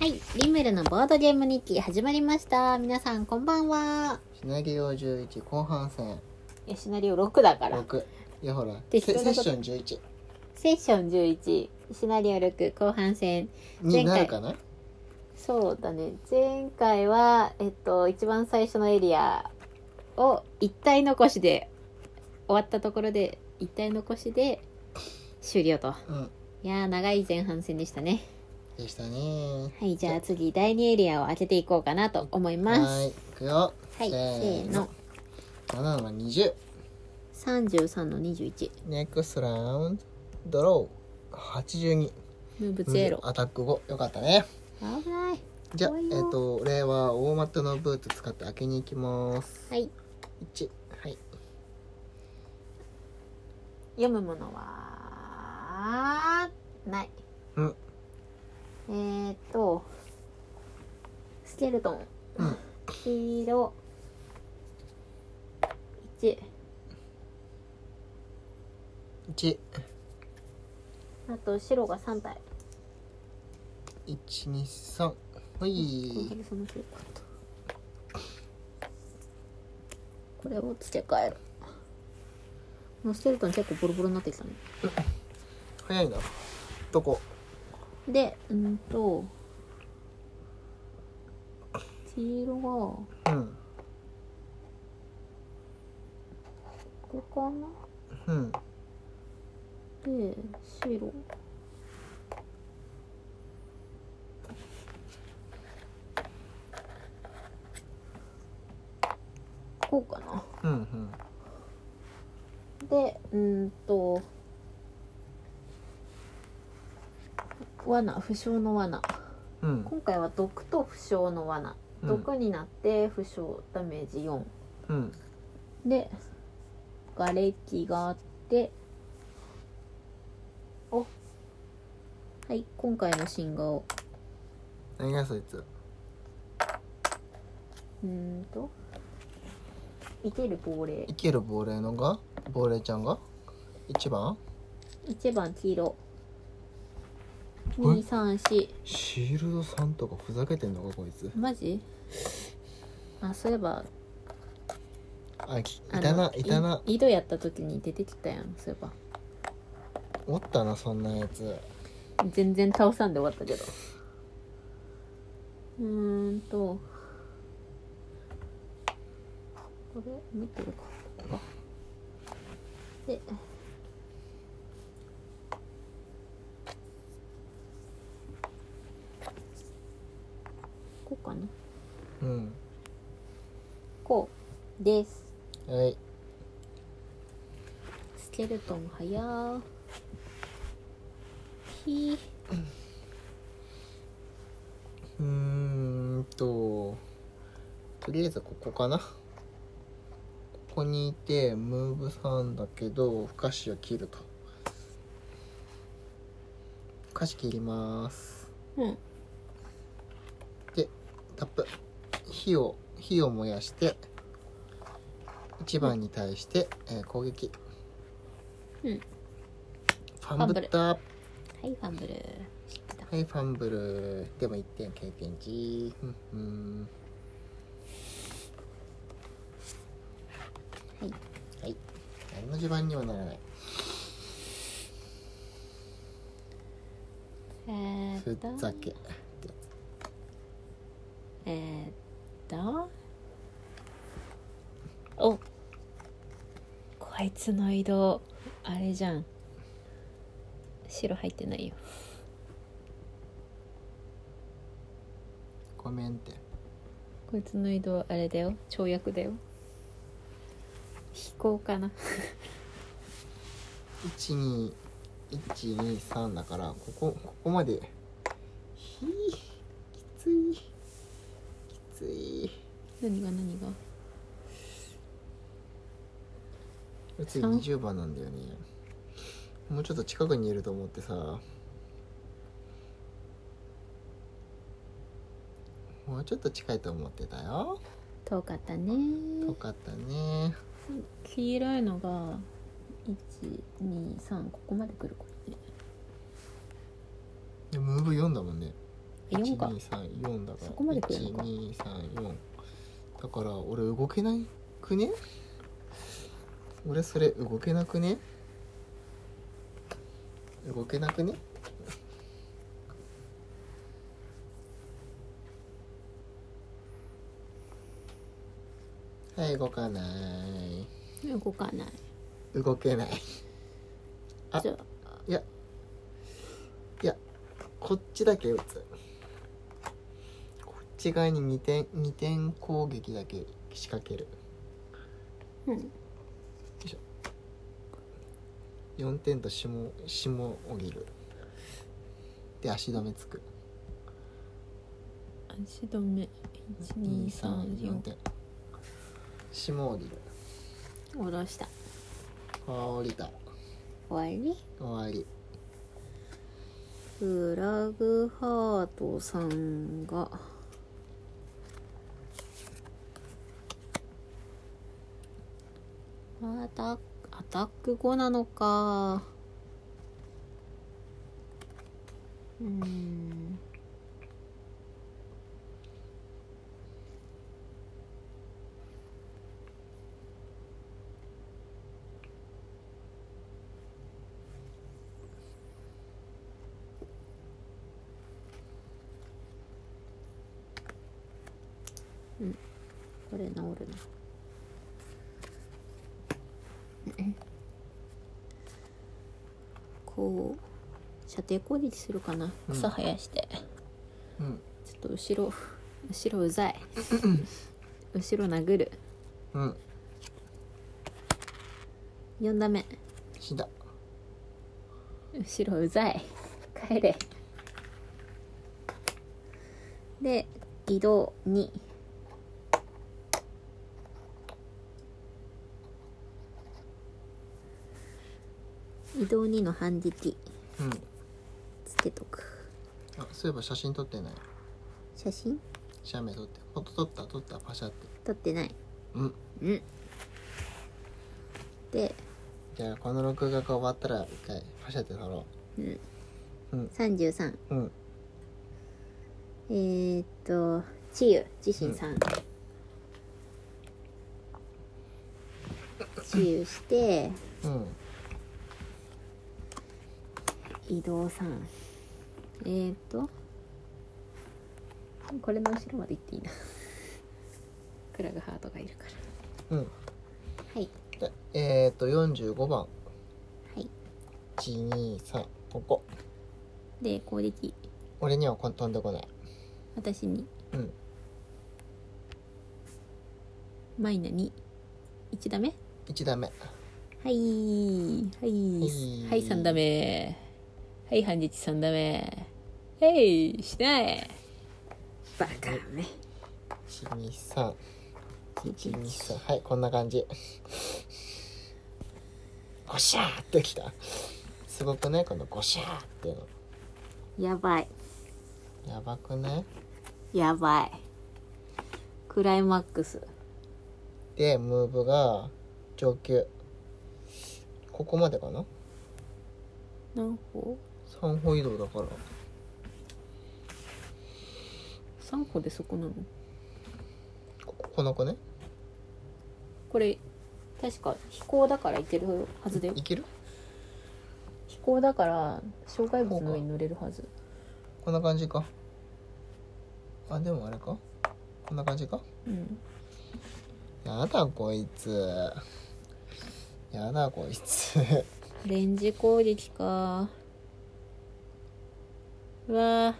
はい、リムルのボードゲーム日記始まりました。皆さんこんばんは。シナリオ11後半戦いやシナリオ6だから。6いやほらセッション11セッション11、シナリオ6後半戦。になるかな？そうだね。前回は、えっと、一番最初のエリアを一体残しで、終わったところで、一体残しで終了と。うんいやー、長い前半戦でしたね。でしたねはい、じゃあ次、第2エリアを開けていこうかなと思います。はーいいくよはい、せーの。7の20 33の21。ネクストラウンドドロー82ムーブゼロ。アタック5よかったね危ない。じゃあえっ、と俺は大股のブーツ使って開けに行きますはい。1はい読むものはない。うんえー、っと、スケルトン。うん黄色。1。1あと白が3体。123ほいその白かったこれを付け替える。もうスケルトン結構ボロボロになってきたね。早いなどこ？で、うんと、黄色が、うん。ここかな？うん。で白。こうかな？うんうん。でうーんと罠負傷の罠。うん。今回は毒と負傷の罠。うん。毒になって負傷ダメージ4うん。で瓦礫があっておはい今回の新顔何がそいつ？うーんと生ける亡霊。生ける亡霊のが？亡霊ちゃんが？一番？1番黄色。え234シールドさんとかふざけてんのかこいつ。マジ？あそういえば。あきいたないたな。い井戸やった時に出てきたやんそういえば。おったなそんなやつ。全然倒さんで終わったけど。うーんと。これ見てるか。でこうかなうん。こうです。はい。スケルトンはやーひ。うーんととりあえずここかな。ここにいてムーブ3だけど不可視を切ると。不可視切ります。うん。でタップ火を火を燃やして1番に対して、えー攻撃。うん。ファンブったははいファンブル。知ってた。いファンブル。でも1点経験値。うんうん。はい。はい。何の序盤にはならない。えー、ふっと。ざけえー、っとお。こいつの移動あれじゃん。白入ってないよ。ごめんって。こいつの移動あれだよ。跳躍だよ。飛行かな。12123だからここここまで。ひーきつい。きつい。何が何が？次三20番なんだよね。もうちょっと近くにいると思ってさ。もうちょっと近いと思ってたよ。遠かったね。よかったね。黄色いのが123ここまで来るこれねでムーブ4だもんね4か。1234だからそこまで来るのか。1234だから俺動けないくね？俺それ動けなくね？動けなくね？はい動かない。動かない。動けない。あ。いや。いやこっちだけ打つち側に2点二点攻撃だけ仕掛ける。うん。4点と下下降りる。で足止めつく。足止め。234点。下降りる。下ろした。あー降りた。終わり？終わり。フラグハートさんがアタアタック5なのか。うんこれ治るなこう射程攻撃するかな？うん。草生やして、うん。ちょっと後ろ後ろうざい。後ろ殴る。うん。4打目。死んだ。後ろうざい。帰れ。で移動2移動2の反撃うんつけとくあそういえば写真撮ってない。写真？写メ撮って。フォト撮った？撮った？パシャって。撮ってない。うん。うん。で、じゃあこの録画が終わったら一回パシャって撮ろう。ん。うん。33ううん。えー、っと治癒自身3、治癒してうん。移動3えー、っとこれの後ろまで行っていいな。クラグハートがいるから。うん。はい。でえー、っと45番。はい。123ここ。で攻撃。俺にはこ飛んでこない。私に。うん。マイナに1ダメ1打目。はい。はい。はい。はい3ダメはい半日3ダメへいしないバカめ。123 123はいこんな感じ。ゴシャーってきた。すごくねこのゴシャーっていうの。やばい。やばくね。やばい。クライマックス。でムーブが上級。ここまでかな？何歩？3歩移動だから ?3 歩でそこなの？ここの子ね。これ確か飛行だからいけるはずだよ。いける？飛行だから障害物の上に乗れるはず。こんな感じか。あでもあれか？こんな感じか？うん。やだこいつ。やだこいつ。レンジ攻撃か。うわー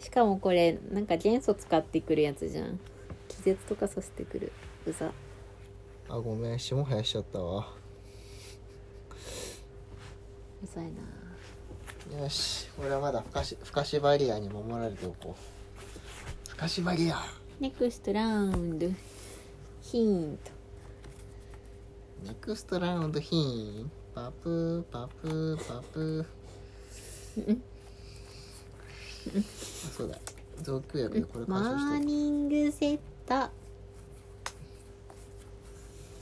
しかもこれなんか元素使ってくるやつじゃん。気絶とかさせてくる。うざ。あごめん霜生やしちゃったわ。うざいな。よし俺はまだふかしふかしバリアに守られておこう。ふかしバリア。ネクストラウンド。ヒント。ネクストラウンドヒーンパプーパプーパプ。ー そうだ。増強薬でこれマーニングセット。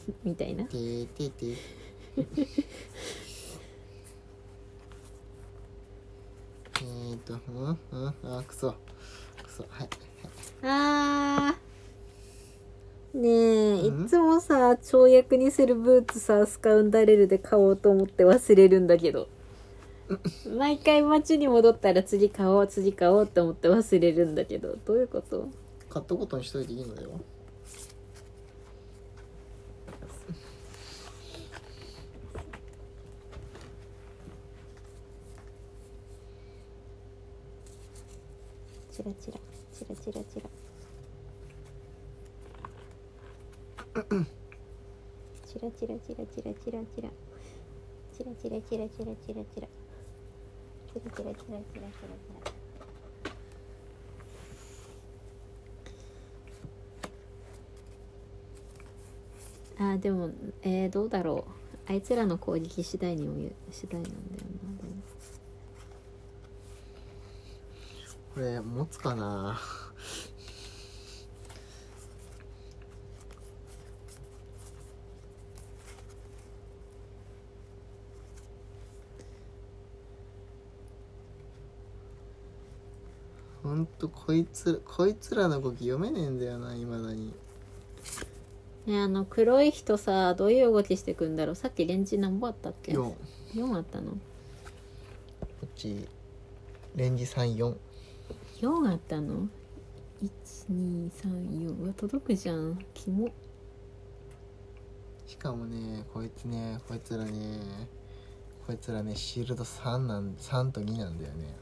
みたいな。てーてーてー。てーーとうんうんあクソクソはい。あー。ねえうん？いつもさ跳躍にするブーツさスカウンダレルで買おうと思って忘れるんだけど 毎回街に戻ったら次買おう次買おうって思って忘れるんだけどどういうこと？買ったことにしといていいのよ。チラチラチラチラチラ。チラチラチラチラチラチラ。チラチラチラチラチラチラキラキラキラキラキラキラあーでもえー、どうだろう。あいつらの攻撃次第にも次第なんだよな。これ持つかな。ほんとこいつこいつらの動き読めねえんだよないまだに。ねあの黒い人さどういう動きしてくんだろう。さっきレンジ何本あったっけ？4こ4あったの？っちレンジ34 4あったの？1234うわ届くじゃん。キモ。しかもねこいつねこいつらねこいつらねシールド3なん3と2なんだよね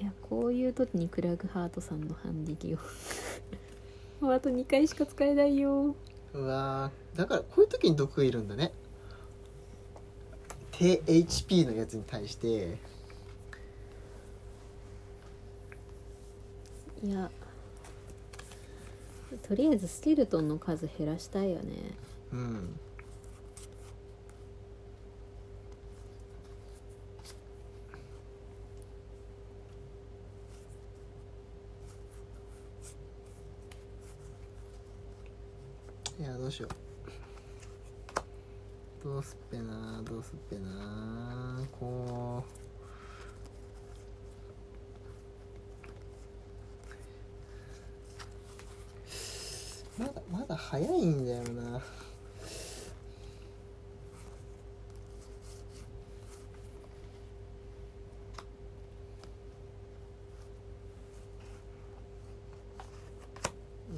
いやこういう時にクラグハートさんの反撃を。もうあと2回しか使えないよ。うわー。だからこういう時に毒がいるんだね。低 HP のやつに対して。いや。とりあえずスケルトンの数減らしたいよね。うんいやどうしよう。どうすっぺなどうすっぺなこう。まだまだ早いんだよない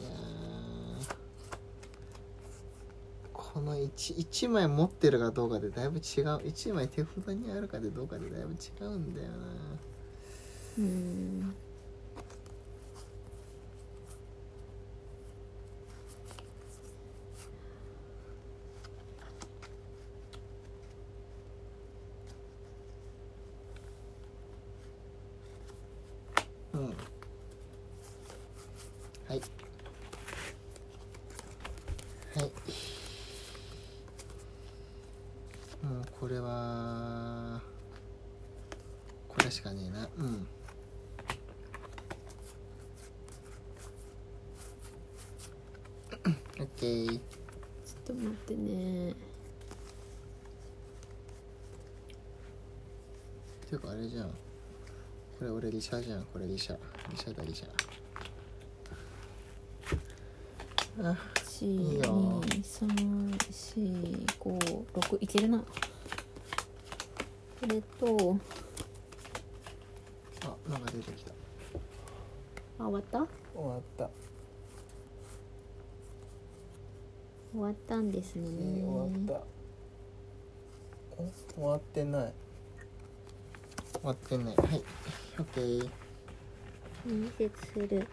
やーこの 1, 枚持ってるかどうかでだいぶ違う。1枚手札にあるかでどうかでだいぶ違うんだよな。うんはいはいもうこれはこれしかねえな。うん。オッケーちょっと待ってね。ていうかあれじゃん。これ俺リシャじゃん。これリシャ。リシャだリシャ。あいいよ。12345いけるな。これと出てきたあ終わった？終わった。終わったんですね、えー終わった。え？終わってない。終わってない。はい。オッケー面接する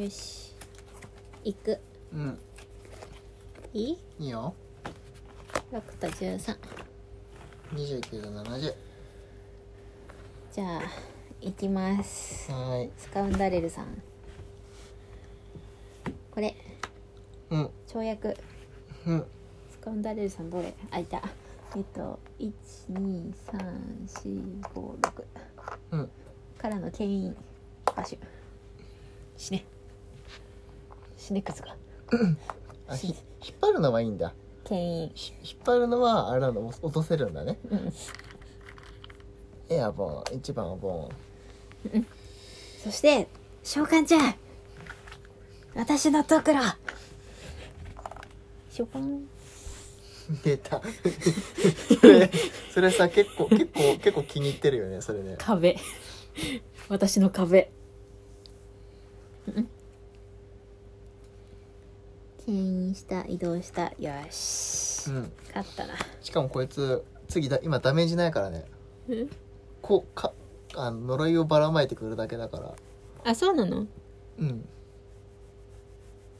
よし。行く。うん。いい？いいよ ?6 と13 29と70じゃあ行きます。はーい。スカウンダレルさん。これ。うん。跳躍。うん。スカウンダレルさんどれ？あいた。えっと12345うん。からの牽引バシュ死ね死ねくずが。あひ引っ張るのはいいんだ。牽引ひ引っ張るのはあれなの落とせるんだね。うん。エアボン1番はボそして召喚ちゃん。私のところ召喚ン。出た。それそれさ結構結構結構気に入ってるよねそれね。壁。私の壁牽引した移動した。よし。うん。勝ったな。しかもこいつ次だ今ダメージないからね。うんこうかあの呪いをばらまいてくるだけだから。あそうなの？うん。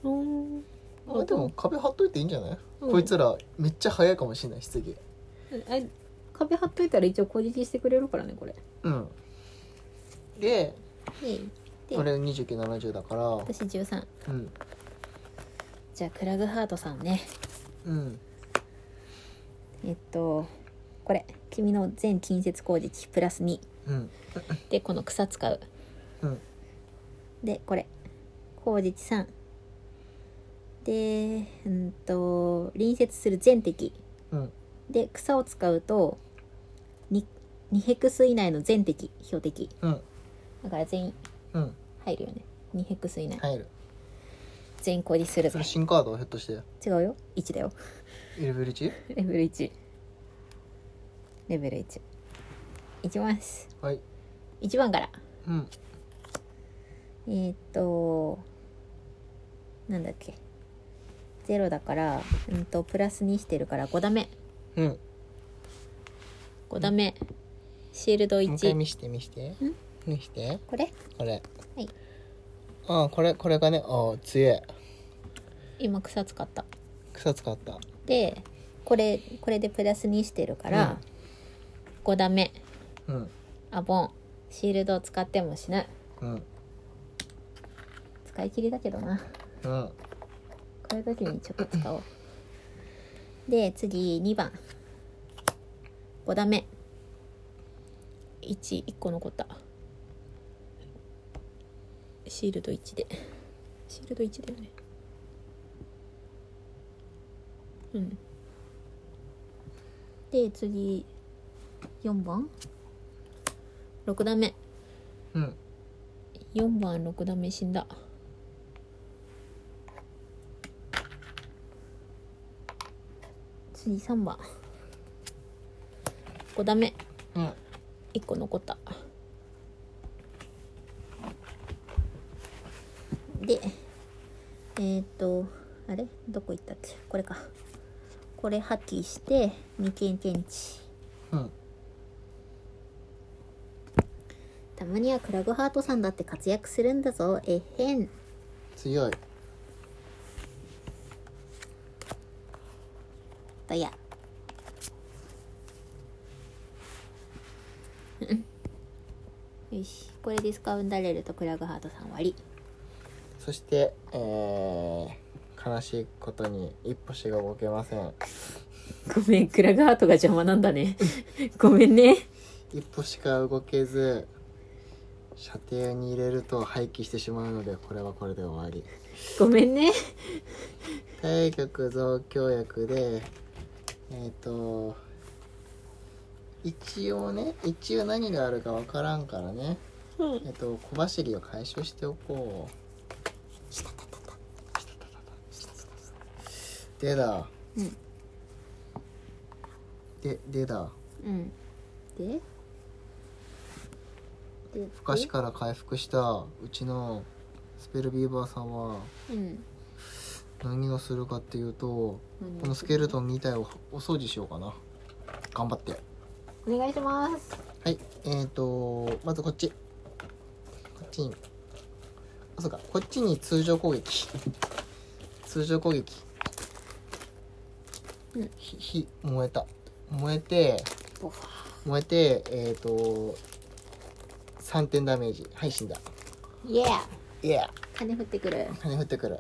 うんあでも壁張っといていいんじゃない、うん。こいつらめっちゃ早いかもしれない質疑。あ壁貼っといたら一応攻撃してくれるからねこれ。うん。ででで俺2970だから。私13うんじゃあクラグハートさんね。うん。えっとこれ君の全近接攻撃プラス2うん。でこの草使う。うん。でこれ。攻撃3でうんと隣接する全敵。うん。で草を使うと 2, 2ヘクス以内の全敵標的。うん。だから全員うん。入るよね。2ヘクス以内、入る全員攻撃するぞそれ新カードをヘッドして。違うよ。1だよ。レベル 1? レベル1レベル1いきます。はい。1番から。うん。えー、っとなんだっけ。0だからうんとプラス2してるから5ダメ。うん。5ダメ。シールドもう一回1見して見して。見して。これ？これ。はいああこれこれがねああ強い。今草使った。草使った。でこれこれでプラス2してるから、5ダメ。うん。あボン。シールドを使っても死ぬうん。使い切りだけどな。うん。こういう時にちょっと使おう。で次2番。5ダメ。11個残ったシールド1で。シールド1だよね。うん。で次4番。6ダメうん。4番6ダメ死んだ。次3番。5ダメうん。1個残ったでえーっ、とあれ？どこ行ったっけ？これか。これ破棄して未経験値。うん。たまにはクラグハートさんだって活躍するんだぞ。えへん。強い。とや。う んよし。これでスカウンダレルとクラグハートさん終わりそしてえー、悲しいことに一歩しが動けません。ごめんクラグハートが邪魔なんだね。ごめんね。一歩しか動けず射程に入れると廃棄してしまうのでこれはこれで終わり。ごめんね。体力増強薬でえっ、と一応ね一応何があるかわからんからね。うん。えっ、と小走りを解消しておこうでだ。うん。ででだ。うん。で？で？昔から回復したうちのスペルビーバーさんはうん。何をするかっていうと何このスケルトン2体をお掃除しようかな。頑張って。お願いします。はい。えーとまずこっち。こっちにあそうかこっちに通常攻撃。通常攻撃。うんひひ燃えた。燃えて燃えてえっ、と3点ダメージ。はい死んだ。イエーいや金降ってくる。羽降ってくる。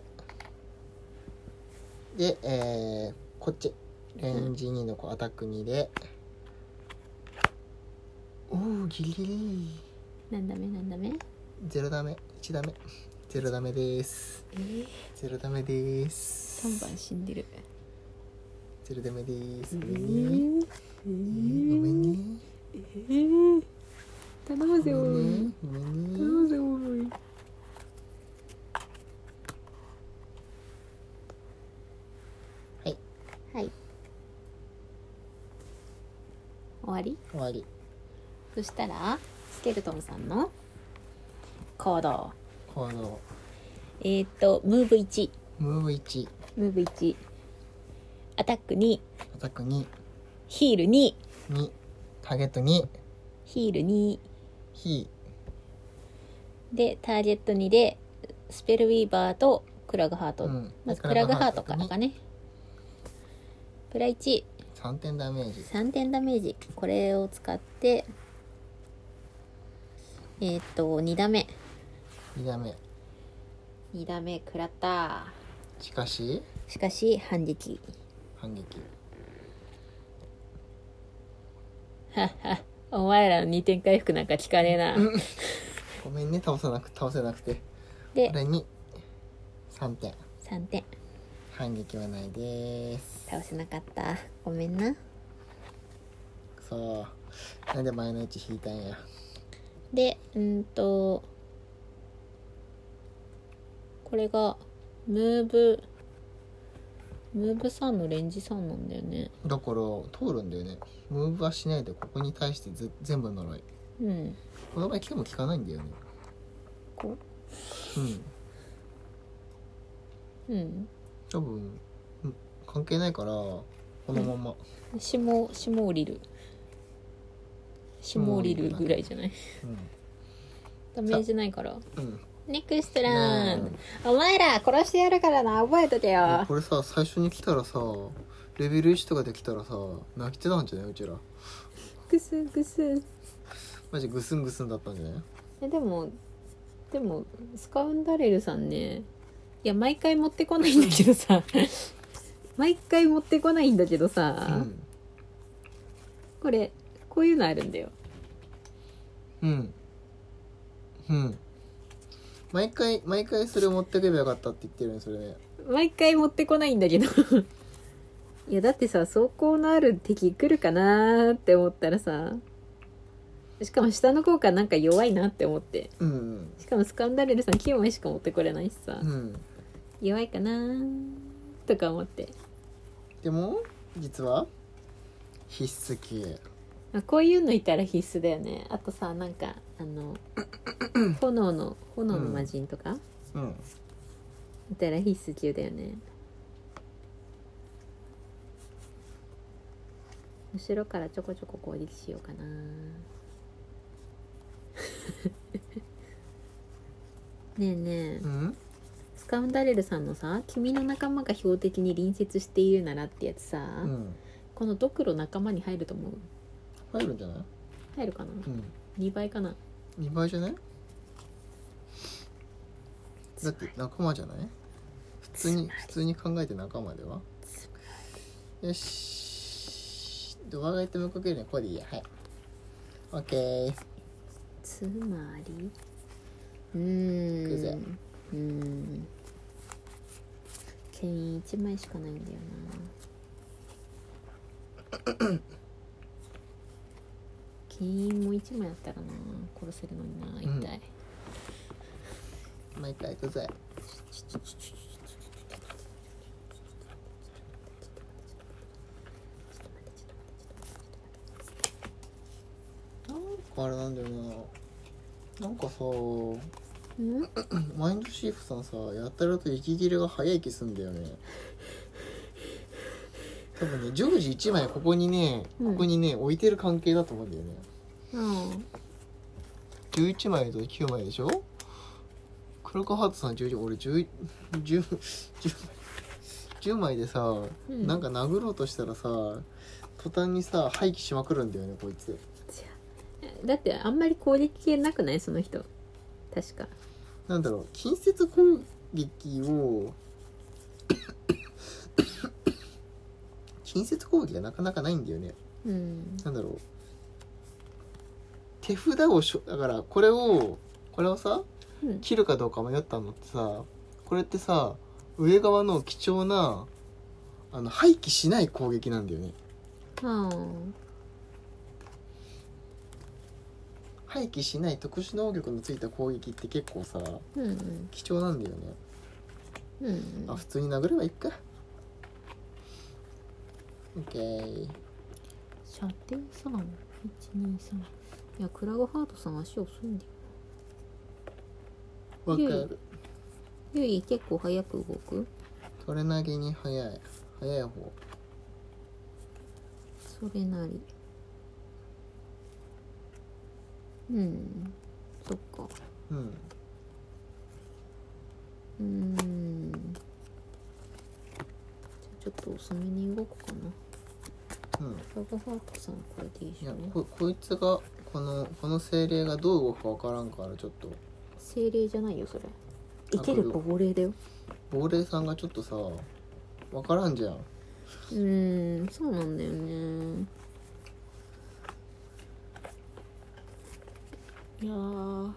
でえー、こっち。レンジ2の子アタック2で。おおギリギリ。何ダメ？何ダメ？ゼロダメ？1ダメゼロダメです。えー、ゼロダメです。3番死んでる。ゼロダメです。えごめんね。ー、えごめんね。えー、頼むごぜおい。ごめ頼んね。むぜおい。はい。はい。終わり？終わり。そしたらスケルトンさんの行動行動。えー、っとムーブ1ムーブ1ムーブ1アタック2アタック2ヒール2 2ターゲット2ヒール2ヒでターゲット2でスペルウィーバーとクラグハート、うん。まずクラグハートからかね。プラ1 3点ダメージ。3点ダメージ。これを使ってえーっと2打目2ダメ2打目食らった。しかし？しかし反撃。反撃。はっはお前らの2点回復なんか効かねえな。ごめんね。倒さなく倒せなくて。こでれに3点。3点。反撃はないです。倒せなかった。ごめんな。そう。なんで前の位置引いたんや。でうんとこれがムーブムーブ3のレンジ3なんだよね。だから通るんだよね。ムーブはしないでここに対してぜ全部呪い。うん。この場合来ても効かないんだよね。こう。ん。ううん。多分うん関係ないからこのまま、霜霜降りる。霜降りるぐらいじゃない？ダメージないから。うんうんネクストラウンドお前ら殺してやるからな。覚えとけよ。これさ最初に来たらさレベル1とかで来たらさ泣きてたんじゃない？うちら。グスグスマジグスングスンだったんじゃない？えでもでもスカウンダレルさんね。いや毎回持ってこないんだけどさ。毎回持ってこないんだけどさ、うん。これこういうのあるんだよ。うん。うん毎回毎回それ持ってけばよかったって言ってるねそれね。毎回持ってこないんだけど。いやだってさ走行のある敵来るかなーって思ったらさ。しかも下の効果なんか弱いなって思って。うん。しかもスカンダレルさん9枚しか持ってこれないしさ、うん。弱いかなーとか思って。でも実は必須系あこういうのいたら必須だよね。あとさなんかあの炎の炎の魔人とか、うん。いたら必須級だよね。後ろからちょこちょこ攻撃しようかな。ねえねえ。うん？スカウンダレルさんのさ「君の仲間が標的に隣接しているなら」ってやつさ、うん。このドクロ仲間に入ると思う？入るんじゃない？入るかな？うん。2倍かな？2倍じゃない？だって仲間じゃない？普通に普通に考えて仲間では？よし。ドアがいて向かけるねこれでいいや。はい。オッケー。つまり？うークゼん。うーん牽引1枚しかないんだよな 牽引も1枚あったらな。殺せるのになうん。一体、毎回行くぜなんかあれなんだよな。なんかさうん？マインドシーフさんさやたらと息切れが早い気すんだよね。多分ね常時1枚ここにねうん。ここにね、置いてる関係だと思うんだよねうん。11枚と9枚でしょ？クロコハートさん11俺10 10 10 10枚でさ、うん。なんか殴ろうとしたらさ途端にさ廃棄しまくるんだよねこいつ。だってあんまり攻撃系なくない？その人。確か。なんだろう。近接攻撃を近接攻撃がなかなかないんだよね。うん。なんだろう手札をしょだからこれをこれをさうん。切るかどうか迷ったのってさこれってさ上側の貴重なあの廃棄しない攻撃なんだよね。あ廃棄しない特殊能力のついた攻撃って結構さうんうん。貴重なんだよね。うんあ普通に殴ればいいか。OK 射程さ123いやクラブハートさん足遅いんだよ。わかる。ゆい。結構早く動く？それなりに速い。速い方。それなり。うん。そっか。うん。うーん。じゃあちょっと遅めに動くかな。うん。クラブハートさんこれでいいじゃんここいつがこのこの精霊がどう動くかわからんからちょっと。精霊じゃないよそれ。生ける亡霊だよ。亡霊さんがちょっとさわからんじゃん。うーんそうなんだよね。いやー。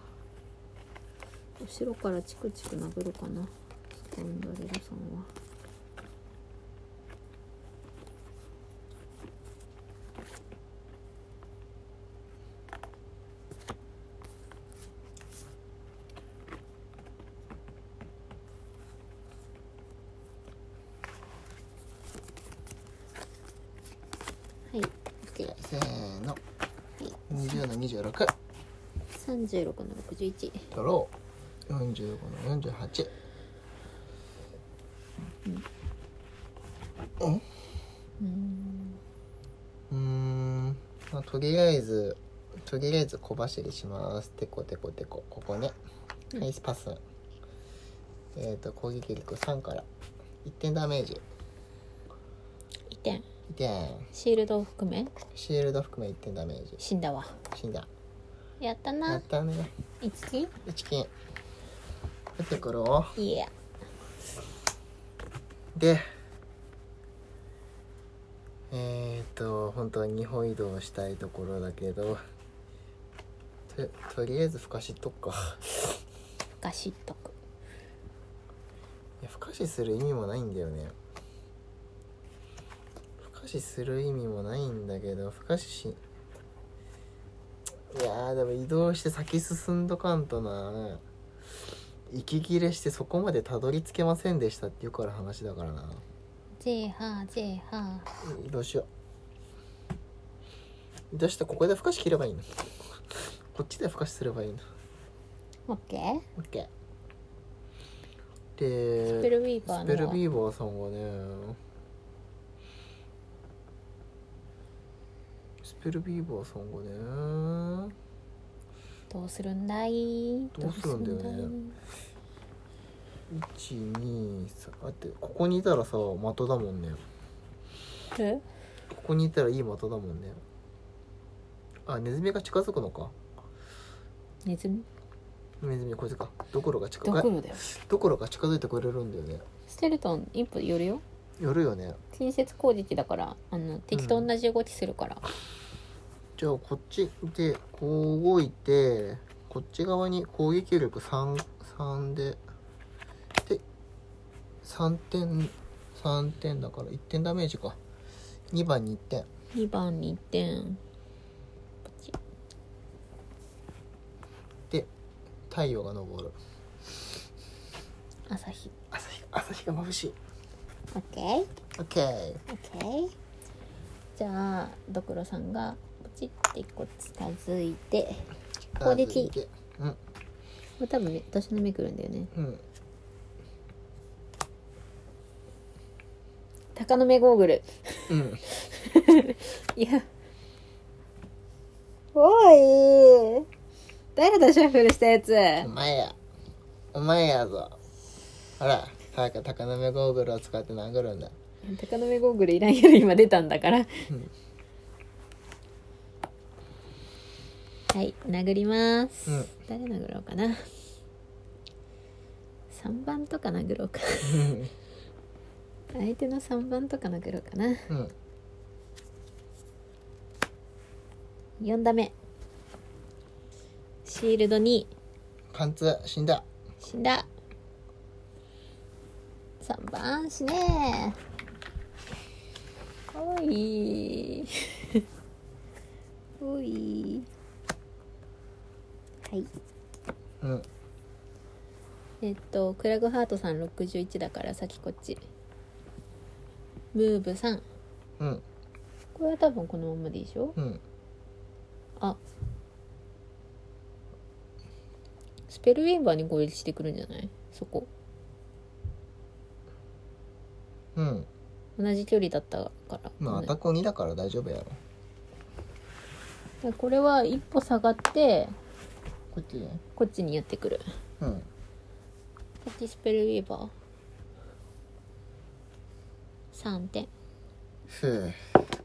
後ろからチクチク殴るかな。スカンダレラさんははい OK せーの20の26 36の61ドロー45の48うんうーん。うーん、まあ、とりあえずとりあえず小走りします。テコテコテコここね。ナイスパス。えっ、と攻撃力3から。1点ダメージ。1点。1点。シールドを含め。シールド含め1点ダメージ。死んだわ。死んだやったやなったね。一金1金出てくる？おいや。でえっ、と本当は2歩移動したいところだけどととりあえずふかしっとくか。ガシッとく。いやふかしする意味もないんだよね。ふかしする意味もないんだけどふかししいやーでも移動して先進んどかんとな。息切れしてそこまでたどり着けませんでしたっていうから話だからな。ジェーハージェー。ハ移動しよう。移動してここでふかし切ればいいの？こっちでふかしすればいいの？ー。オッケー。OK でスペルウィーバーのスペルビーバーさんがねペルビーバーさんがね。どうするんだい？どうするんだよねどうすん123あってここにいたらさ的だもんね。え？ここにいたらいい的だもんね。あネズミが近づくのか？ネズミ？ネズミこいつか。ドクロが近づドクロだよ。ドクロが近づいてくれるんだよね。ステルトン一歩寄るよ。寄るよね。近接攻撃だからあの敵と同じ動きするから、じゃあこっちでこう動いてこっち側に攻撃力 3, 3でで3点3点だから1点ダメージか。2番に1点。2番に1点。で太陽が昇る。朝日。朝日朝日が眩しい。オッケー。オッケー。じゃあドクロさんがポチってこう近づいて攻撃でうん。これ多分ね私の目くるんだよね。うん。鷹の目ゴーグル。うん。いや。おい。誰だシャッフルしたやつ？お前や。お前やぞ。ほら早く高波ゴーグルを使って殴るんだ。鷹の目ゴーグルいらんやろ今出たんだからはい殴ります、うん、誰殴ろうかな。3番とか殴ろうか相手の3番とか殴ろうかな、うん、4打目。シールド2貫通死んだ。死んだ。3番死ね。おい。おい。はい。うん。えっとクラグハートさん61だから先こっち。ムーブ3うん。これは多分このままでいいでしょ？うん。あ。スペルウェーバーに攻撃してくるんじゃない？そこ。うん。同じ距離だったから。まあアタック2だから大丈夫やろ。でこれは一歩下がってこっちねこっちにやってくる。うん。こっちスペルウェーバー。3点。ふう。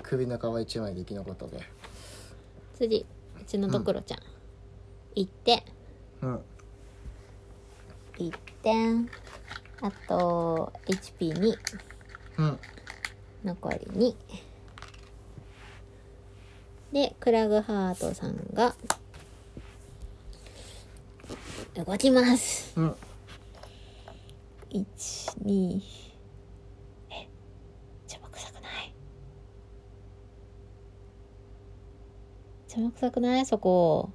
首の皮一枚で生き残ったぜ。次。うちのドクロちゃん、1点。うん。1点。あと HP2 うん。残り2でクラグハートさんが動きます。うん。12え邪魔くさくない？邪魔くさくない？そこ。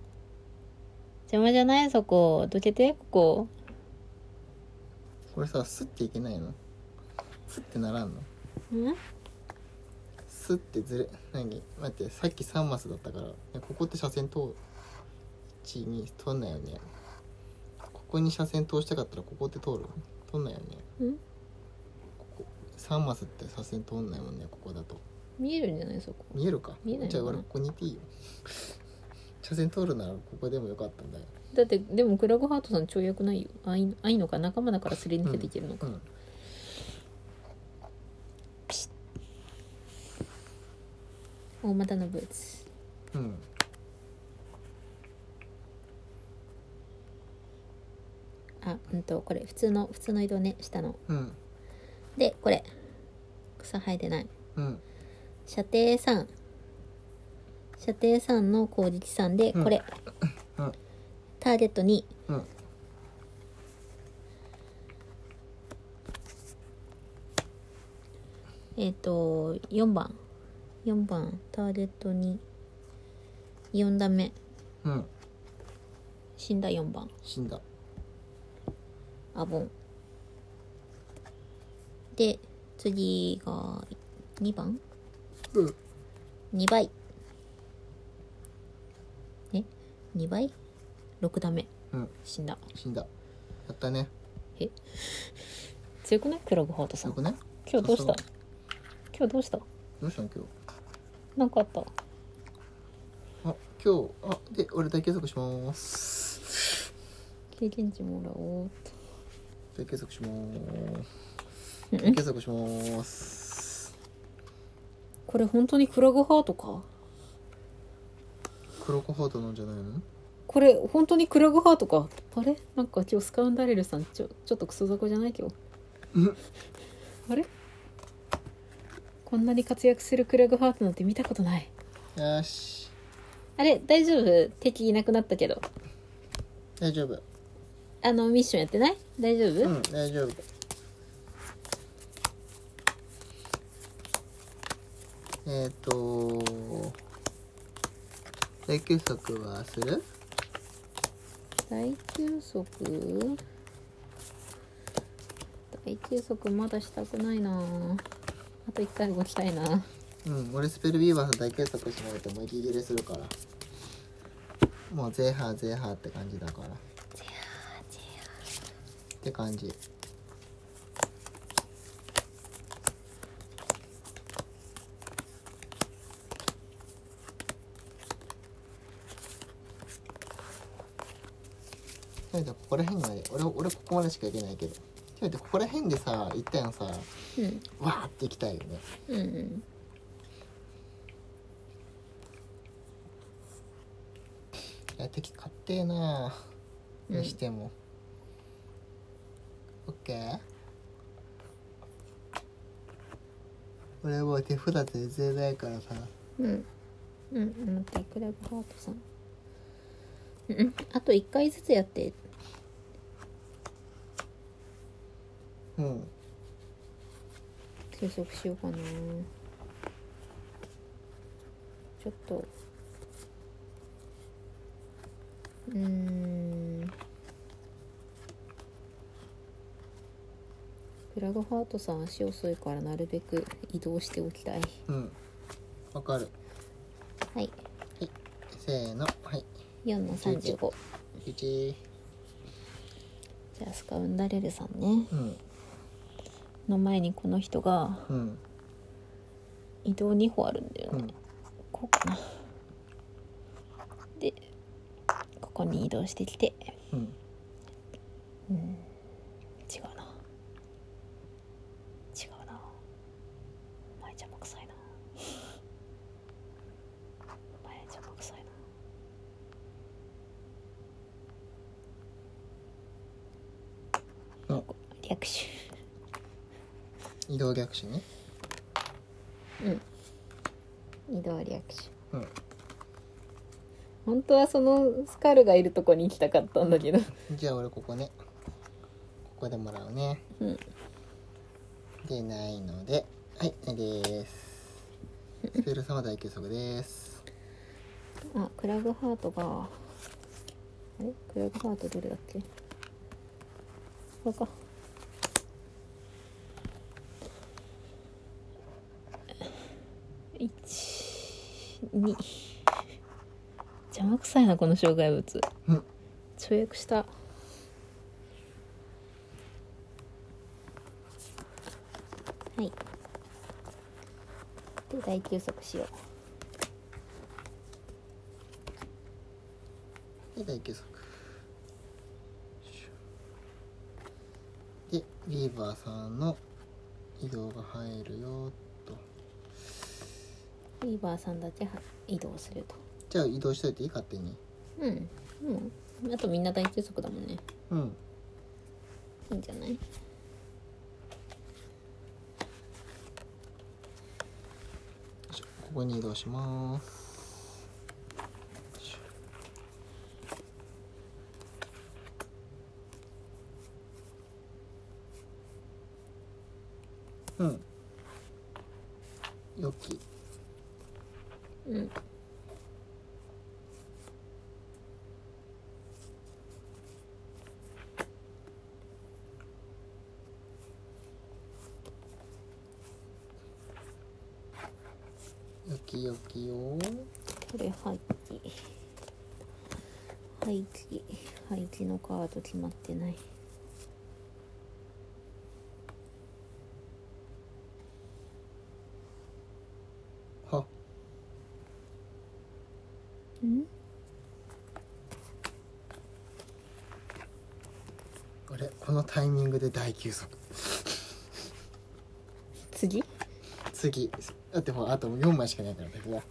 邪魔じゃない？そこ。どけてここ。これさスッていけないの？スッてならんの？ん？スッてずれ何？待ってさっき3マスだったから。えここって車線通ちに通んないよねここに車線通したかったらここって通る通んないよね。ん？ここ3マスって車線通んないもんねここだと。見えるんじゃない？そこ。見えるか。見えないじゃあ俺ここにいていいよ。車線通るならここでもよかったんだよ。だってでもクラグハートさん跳躍ないよ。あいあいいのか仲間だからすり抜けていけるのか、うん。大股のブーツ。うんあうんとこれ普通の普通の移動ね下の。うん。でこれ。草生えてない。うん。射程3射程3の攻撃3でこれ、うん。ターゲット2うん。えっ、と4番。4番。ターゲット24段目。うん。死んだ4番。死んだアボン。で次が2番？うん。2倍。え？2倍 ?6 ダメうん。死んだ。死んだ。やったね。え？強くない？クラグハートさん。よくね今日どうした？今日どうした？どうしたの今なんかあった？日あ今日あで俺大計測します。経験値もらおう大計測しますと大計測します。これ本当にクラグハートか？クロコハートなんじゃないの？これ本当にクラグハートか？あれ？なんか今日スカウンダレルさんちょちょっとクソ雑魚じゃない？今日。うん。あれ？こんなに活躍するクラグハートなんて見たことない。よし。あれ？大丈夫？敵いなくなったけど。大丈夫あのミッションやってない？大丈夫、うん大丈夫。えっ、ー、と大計測はする？大休息大休息まだしたくないな。あと一回動きたいな。うん俺スペルビーバーさん大計測しないともう息切れするから。もうゼーハーゼーハーって感じだからって感じ。とりあえずここら辺まで俺俺ここまでしか行けないけど。とりあえずここら辺でさ一旦さうん。わーって行きたいよね。うんうん。いや敵勝ってえなうんにしても、オッケー俺もう手札全然ないからさ。うん。うん待ってクラブハートさん。うんあと1回ずつやって。うん。計測しようかな。ちょっと。うーんクラグハートさん足遅いからなるべく移動しておきたい。うん。わかる。はい。せーの。はい。4の35 1じゃあスカウンダレルさんね。うん。の前にこの人がうん。移動2歩あるんだよね、うん。こうかな。でここに移動してきて。うんうん違うな違うなお前邪魔くさいなお前邪魔くさいなあ略手移動逆手ね移動略手うん。本当はそのスカルがいるとこに行きたかったんだけど。じゃあ俺ここね。ここでもらうね。うん。でないので。はいないです。スペル様大休息です。あクラグハートが。あれ？クラグハートどれだっけ？これか12邪魔くさいなこの障害物。うん。跳躍した。はい。で大休息しよう。で大休息。でビーバーさんの移動が入るよとビーバーさんだけは移動すると。じゃあ移動しといていい？勝手に。うん。うんあとみんな大休息だもんね。うん。いいんじゃない？ここに移動しますよいしょうんよきうんよきよきよこれ廃棄廃棄廃棄のカード決まってない。は。ん？あれこのタイミングで大休息。次？次。だってほらあと4枚しかないからだけど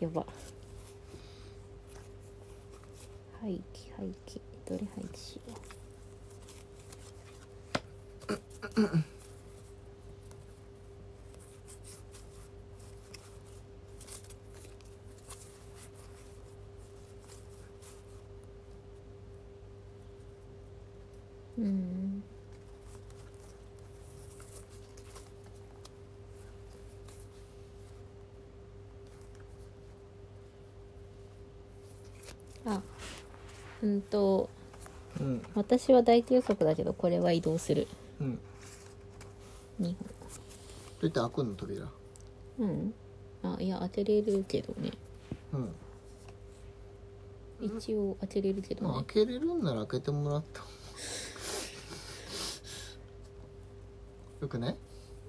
やば。廃棄廃棄どれ廃棄しよううん。あうんと私は大休息だけどこれは移動する。うん。2どうやって開くの扉？本うん。あいや当てれるけどね。うん。一応当てれるけどまあね開けれるんなら開けてもらった。よくない？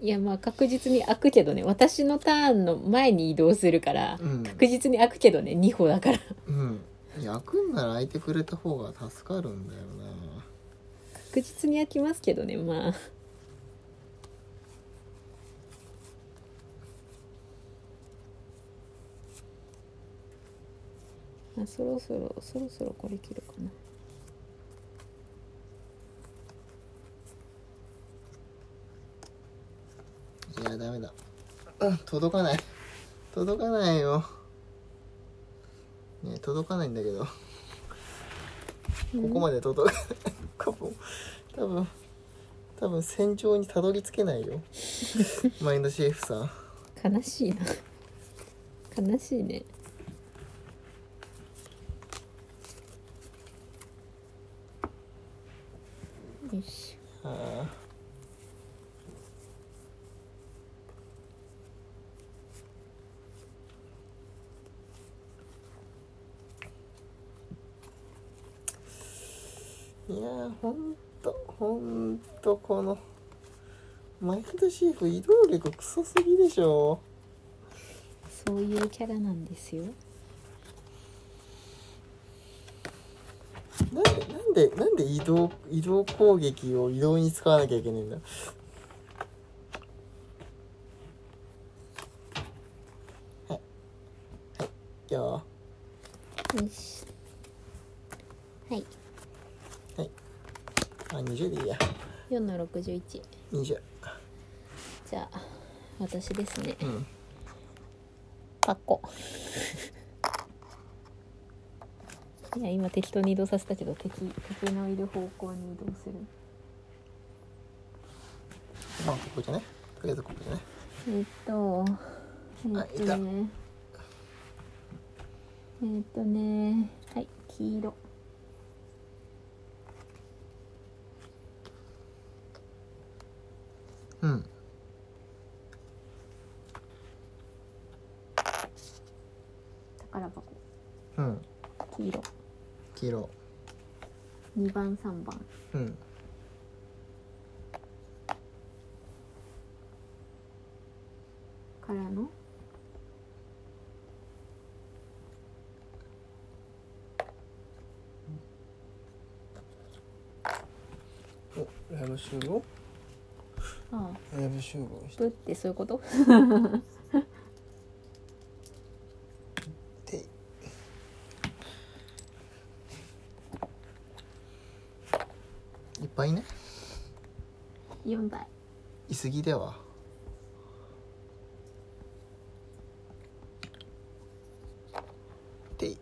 いやまあ確実に開くけどね。私のターンの前に移動するから、うん。確実に開くけどね。2歩だから。うん開くんなら開いてくれた方が助かるんだよな確実に開きますけどねまあ。あそろそろそろそろこれ切るかな。いやダメだ。うん届かない。届かないよね届かないんだけど。ここまで届かない。多分多分多分戦場にたどり着けないよ。マインドシェフさん。悲しいな。悲しいね。よしあーいやーほんとほんとこのマインドシェフ移動力クソすぎでしょ。そういうキャラなんですよ。なんでなんでなんで移動移動攻撃を移動に使わなきゃいけないんだ？はい。はい。よ。よしはいーあ20でいいや。4の61 20じゃあ私ですね。うん。パッコいや今適当に移動させたけど敵敵のいる方向に移動する。まあここじゃねとりあえずここじゃねえっとえっとね。えっとね。はい黄色うん。宝箱。うん。黄色。黄色。2番3番。うん。からの？おライブ集合ああライブ集合しブってそういうこと？ていっぱいね。4台いすぎではてい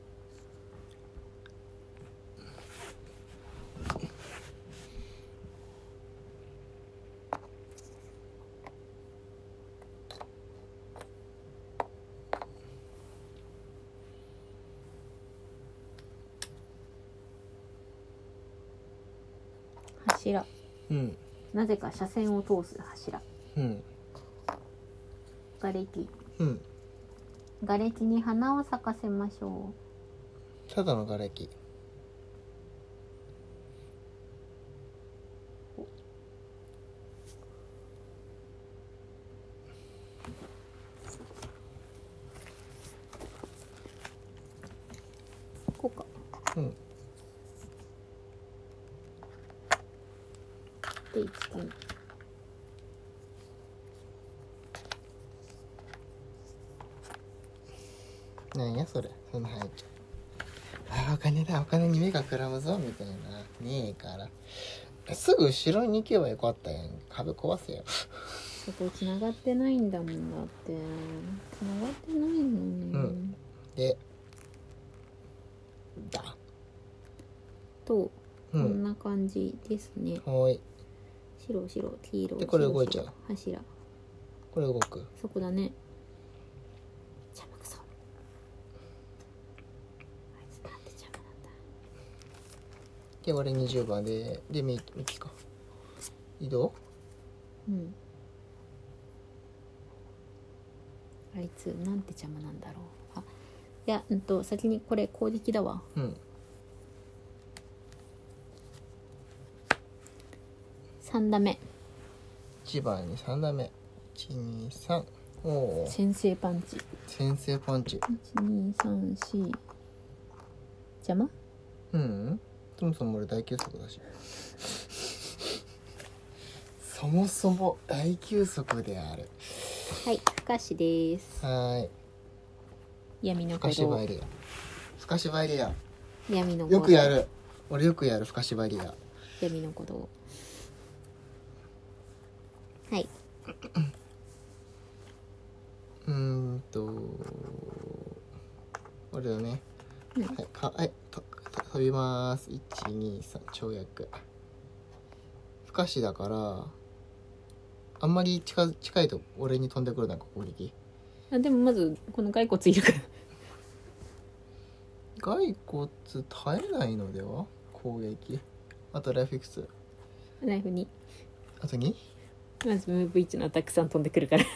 柱うんなぜか車線を通す柱。うん。瓦礫。うん。瓦礫に花を咲かせましょただの瓦礫うこうかうんで1金なんやそれ。そんな入っちゃうあお金だ。お金に目がくらむぞみたいな。ねえから。すぐ後ろに行けばよかったやん。壁壊せよ。そこ繋がってないんだもんだって。繋がってないのに、うん。でだ。とうこんんな感じですね、はーい白白黄色でこれ白動いちゃう。白柱。これ動く。そこだね。邪魔くそ。あいつなんで邪魔なんだ。で俺20番ででミミキか。移動？うん。あいつなんて邪魔なんだろう。あいやうんと先にこれ攻撃だわ。うん3打目。1番に3打目。123おお先制パンチ。先制パンチ。1234邪魔？うん。そもそも俺大休息だし。そもそも大休息である。はい不可視です。はーい。闇のふか鼓動しばりや。ふかしばりや。闇のよくやる。俺よくやるふかしばりや。闇の鼓動はい。うーんと俺だね。うん。はいかはいとと飛びます。123跳躍。不可視だからあんまり近づ近いと俺に飛んでくるなんか攻撃。あでもまずこの骸骨いるから。骸骨耐えないのでは？攻撃。あとライフいくつ？ナイフにあと 2? まずムーブ1のたくさん飛んでくるから。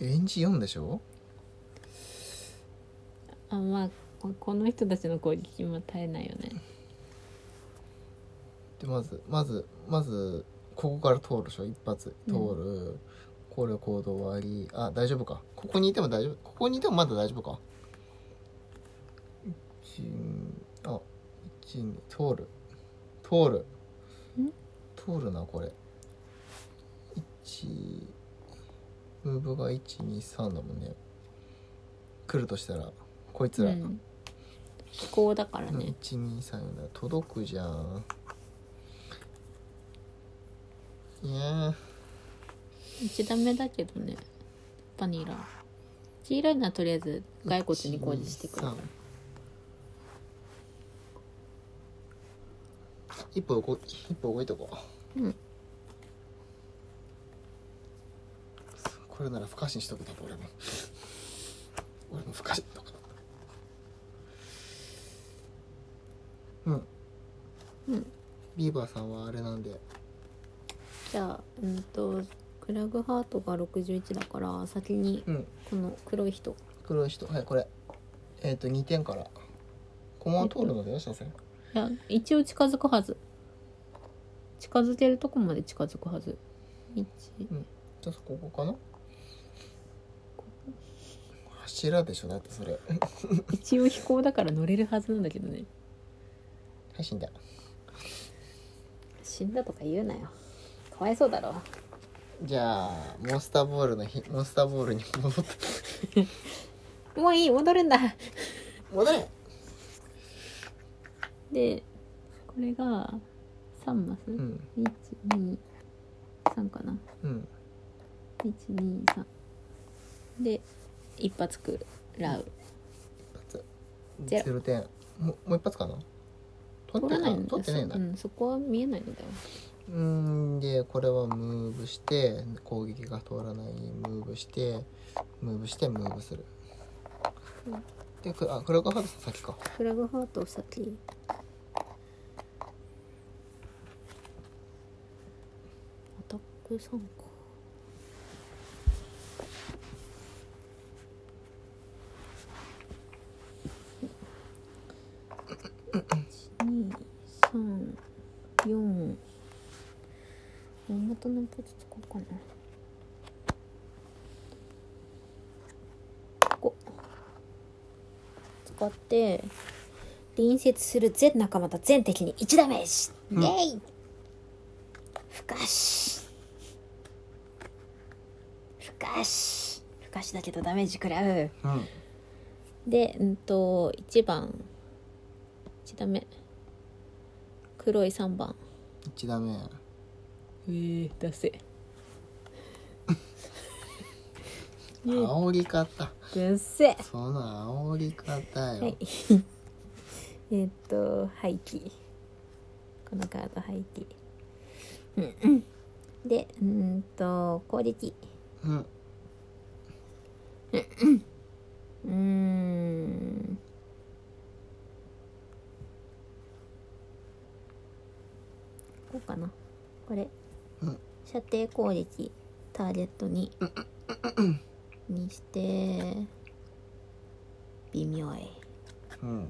レンジ4でしょ？あまあここの人たちの攻撃も耐えないよね。でまずまずまずここから通るでしょ？一発。通る、これ行動終わり。あ大丈夫か。ここにいても大丈夫。ここにいてもまだ大丈夫か通る通るん？通るなこれ。1ムーブが123だもんね。来るとしたらこいつら、うん。飛行だからね、1234だ。届くじゃん。いや1ダメだけどね。バニラチーライナーとりあえず骸骨に工事してくる123一歩動い一歩動いとこ。ううん。これなら不可視にしとくだろ俺も。俺も不可視とか。うん。うん。ビーバーさんはあれなんで。じゃあうんとクラグハートが61だから先にうん。この黒い人。黒い人。はいこれ。えっ、と2点から。駒を通るのでよ所詮いや一応近づくはず近づけるとこまで近づくはず。1じゃあここかな？柱でしょだってそれ。は一応飛行だから乗れるはずなんだけどね。い死んだ。死んだとか言うなよ。かわいそうだろ。じゃあモンスターボールのひモンスターボールに戻って。もういい戻るんだ。戻れ。でこれが3マス、うん。123かな？うん。123で一発食らう。一発。ゼロ。点。もうもう一発かな？取らないの取ってないんだ。う、ん、そこは見えないのだよ。うーんでこれはムーブして攻撃が通らない。ムーブしてムーブしてムーブする。うん。でくあクラグハードさん先か。フラグハートを先アタック3か12344大元のポツ使おうかな。ここ。使って隣接する全仲間と全敵に1ダメージ、うん。イェイ。不可視不可視不可視だけどダメージ食らう。うん。でうんと1番。1ダメ黒い3番。1ダメえー、出せ煽り方。出せその煽り方よ、はい。えーっと廃棄このカード廃棄うん。うんでうーんと攻撃うんうーん。こうかな。これ、うん。射程攻撃。ターゲットに。にして。微妙い うん。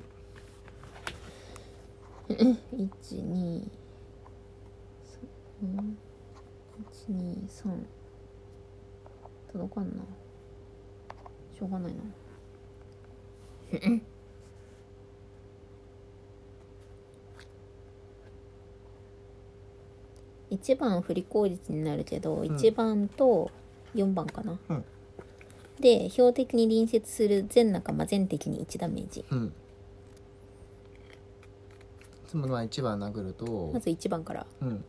一二三一二三。届かんなしょうがないな。1番振り攻撃になるけど、ん。1番と4番かな、うん。で標的に隣接する全仲間全敵に1ダメージ。うん。つまりまあ1番殴るとまず1番から。うん。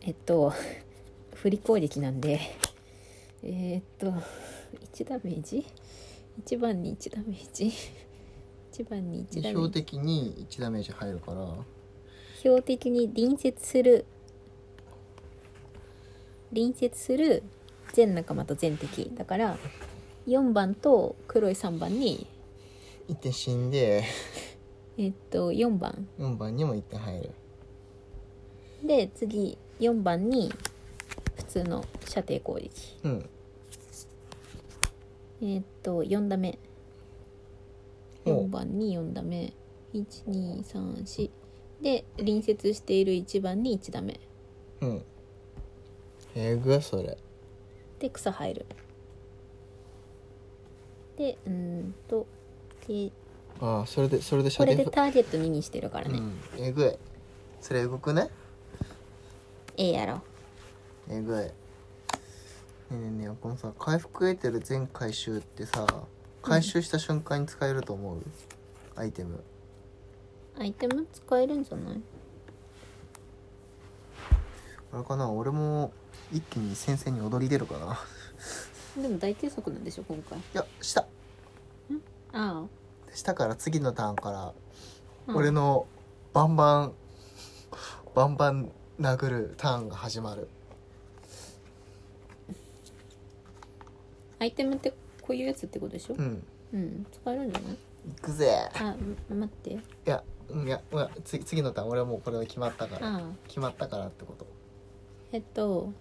えっと振り攻撃なんで。えーっと1ダメージ？1番に1ダメージ？1番に1ダメー標ジ的に1ダメージ入るから。標的に隣接する。隣接する全仲間と全敵。だから4番と黒い3番に。1点死んで。えっと4番。4番にも1点入る。で次4番に普通の射程攻撃。うん。えっと4ダメほう4番に4ダメ1234で隣接している1番に1ダメうん。えぐそれ。で草入る。でうーんとでああそれでそれで射これ程でターゲット2にしてるからね、うん。えぐい。それえぐくね。ええやろえぐい。ねえねえねえこのさ回復得てる全回収ってさ回収した瞬間に使えると思う、アイテム。アイテム使えるんじゃない？あれかな俺も一気に先生に踊り出るかな。でも大計測なんでしょ今回。いや下あ下から次のターンから俺のバンバンバンバン殴るターンが始まるアイテムってこういうやつってことでしょ？うん。うん。使えるんじゃない？行くぜ。あん待って。いやうんいやいや次次のターン俺はもうこれで決まったから。ああ。決まったからってこと。えっと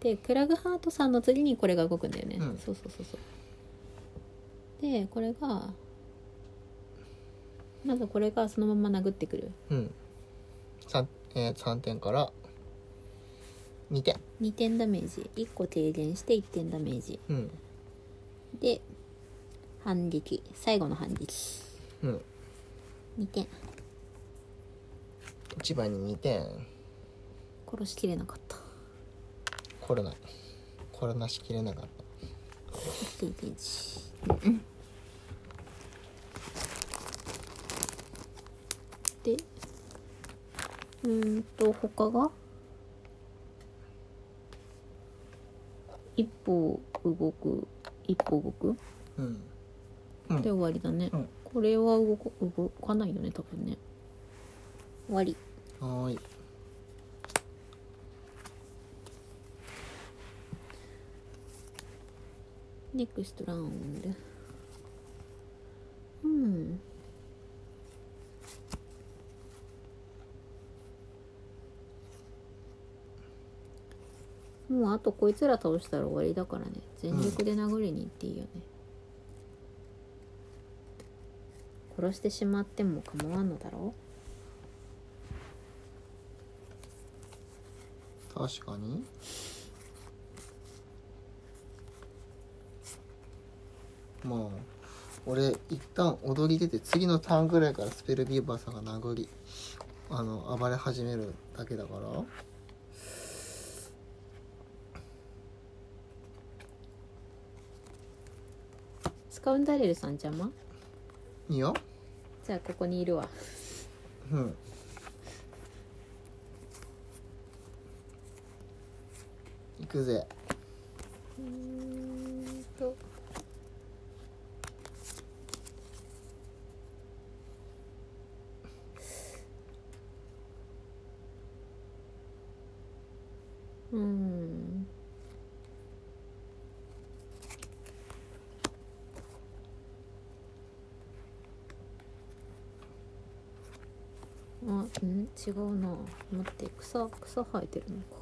でクラグハートさんの次にこれが動くんだよね、うん。そうそうそうそう。でこれがまずこれがそのまま殴ってくる。うん。三えー、3点から2点。2点ダメージ。1個低減して1点ダメージ。うんで反撃。最後の反撃。うん。2点。1番に2点。殺しきれなかった。これない。これなしきれなかった。1点1でうーんと他が？一歩動く一歩動く？うん。うんで終わりだね、うん。これは動こ動かないよね多分ね。終わり。はーい。ネクストラウンドうんもあとこいつら倒したら終わりだからね全力で殴りに行っていいよね、殺してしまっても構わんのだろ？う確かに。まあ俺一旦踊り出て次のターンぐらいからスペルビーバーさんが殴りあの暴れ始めるだけだから。カウンダレルさん邪魔？いいよ。じゃあここにいるわ。うん。行くぜ。うーんと。うーんあうん違うな。待って草草生えてるのか。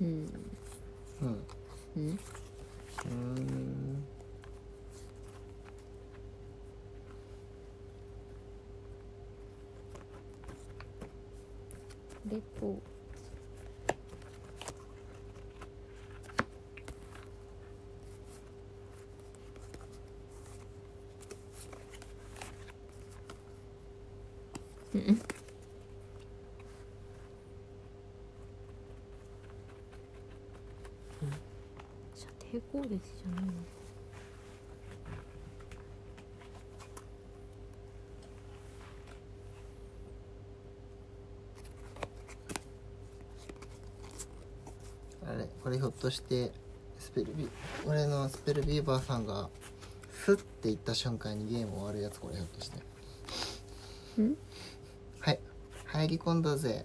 うん。うん。うん。うん。レポ。程攻撃じゃないのあれこれひょっとしてスペルビ俺のスペルビーバーさんがスッて言った瞬間にゲーム終わるやつこれひょっとして。うん？はい。入り込んだぜ。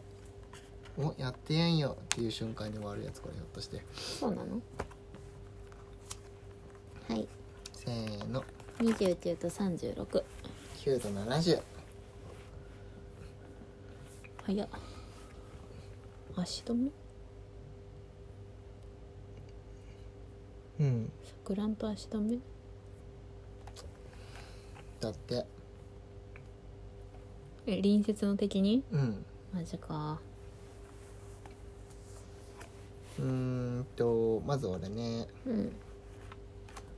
おやってやんよっていう瞬間に終わるやつこれひょっとして。そうなのはいせーの29と36 9と70早っ。足止め？うん。錯乱と足止め？だって。え隣接の敵に？うん。マジか。うーんとまず俺ね。うん。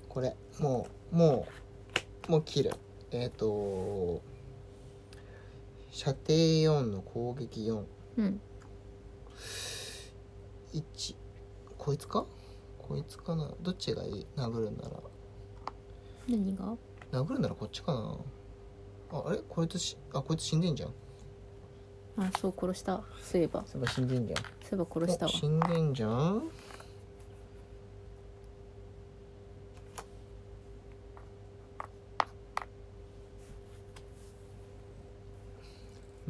これもうもうもう切る。えっ、と射程4の攻撃4うん。1こいつか？こいつかな？どっちがいい？殴るんなら。何が？殴るならこっちかな。ああれ？こいつしあこいつ死んでんじゃん。あそう殺した。そういえば。そういえば死んでんじゃん。そういえば殺したわ。お死んでんじゃん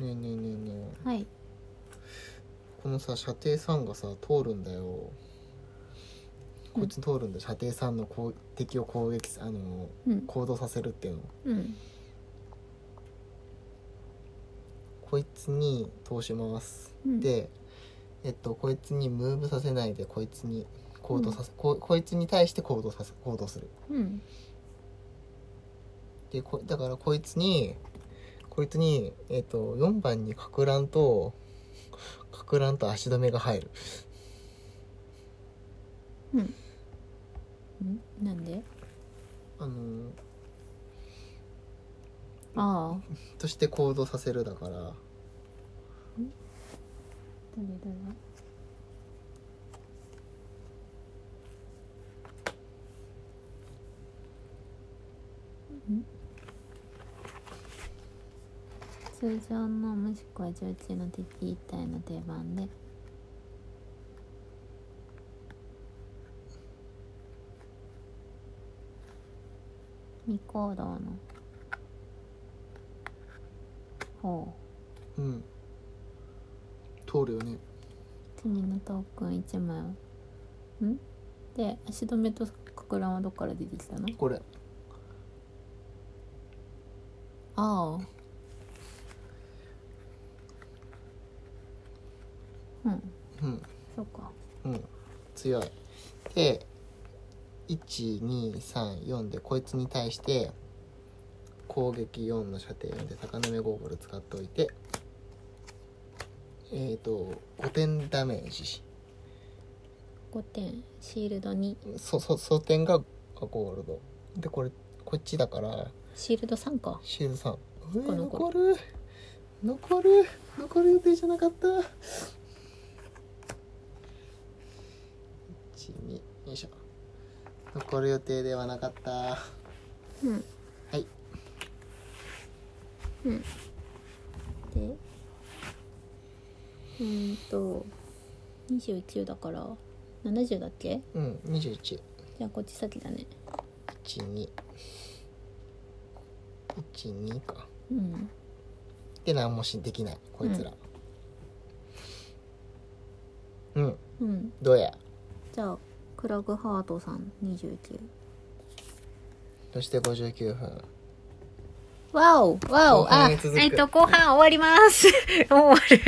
ねえねえねえねえはい。このさ射程3がさ通るんだよ。こいつ通るんだよ、射程3の攻敵を攻撃あのうん。行動させるっていうの。うん。こいつに通します、うん。でえっとこいつにムーブさせないでこいつに行動させ、ここいつに対して行動させ行動する。うん。でこだからこいつにこいつにえっと4番にかく乱とかく乱と足止めが入る。うん。ん？なんで？あのああ。として行動させるだから。誰誰ん？通常のもしくは常駐の敵一体の定番で。未行動の方。うん。通るよね。次のトークン1枚を。ん？で足止めとかく乱はどっから出てきたの？これ。ああうん。うん。そうか。うん。強い。で1234でこいつに対して攻撃4の射程4で高波ゴーグル使っておいてえっ、ー、と5点ダメージ5点シールドに。そそ装填がゴールド。でこれこっちだから。シールド3か。シールド3上この残る。残る。残る予定じゃなかった12よいしょ残る予定ではなかった。うん。はい。うん。でうーんと29だから70だっけ？うん21じゃあこっち先だね。12 12か。うん。で何もしできないこいつら。うん、うん。どうや？じゃあクラグハートさん29そして59分。わおわお。あえっと後半終わります。もう終わる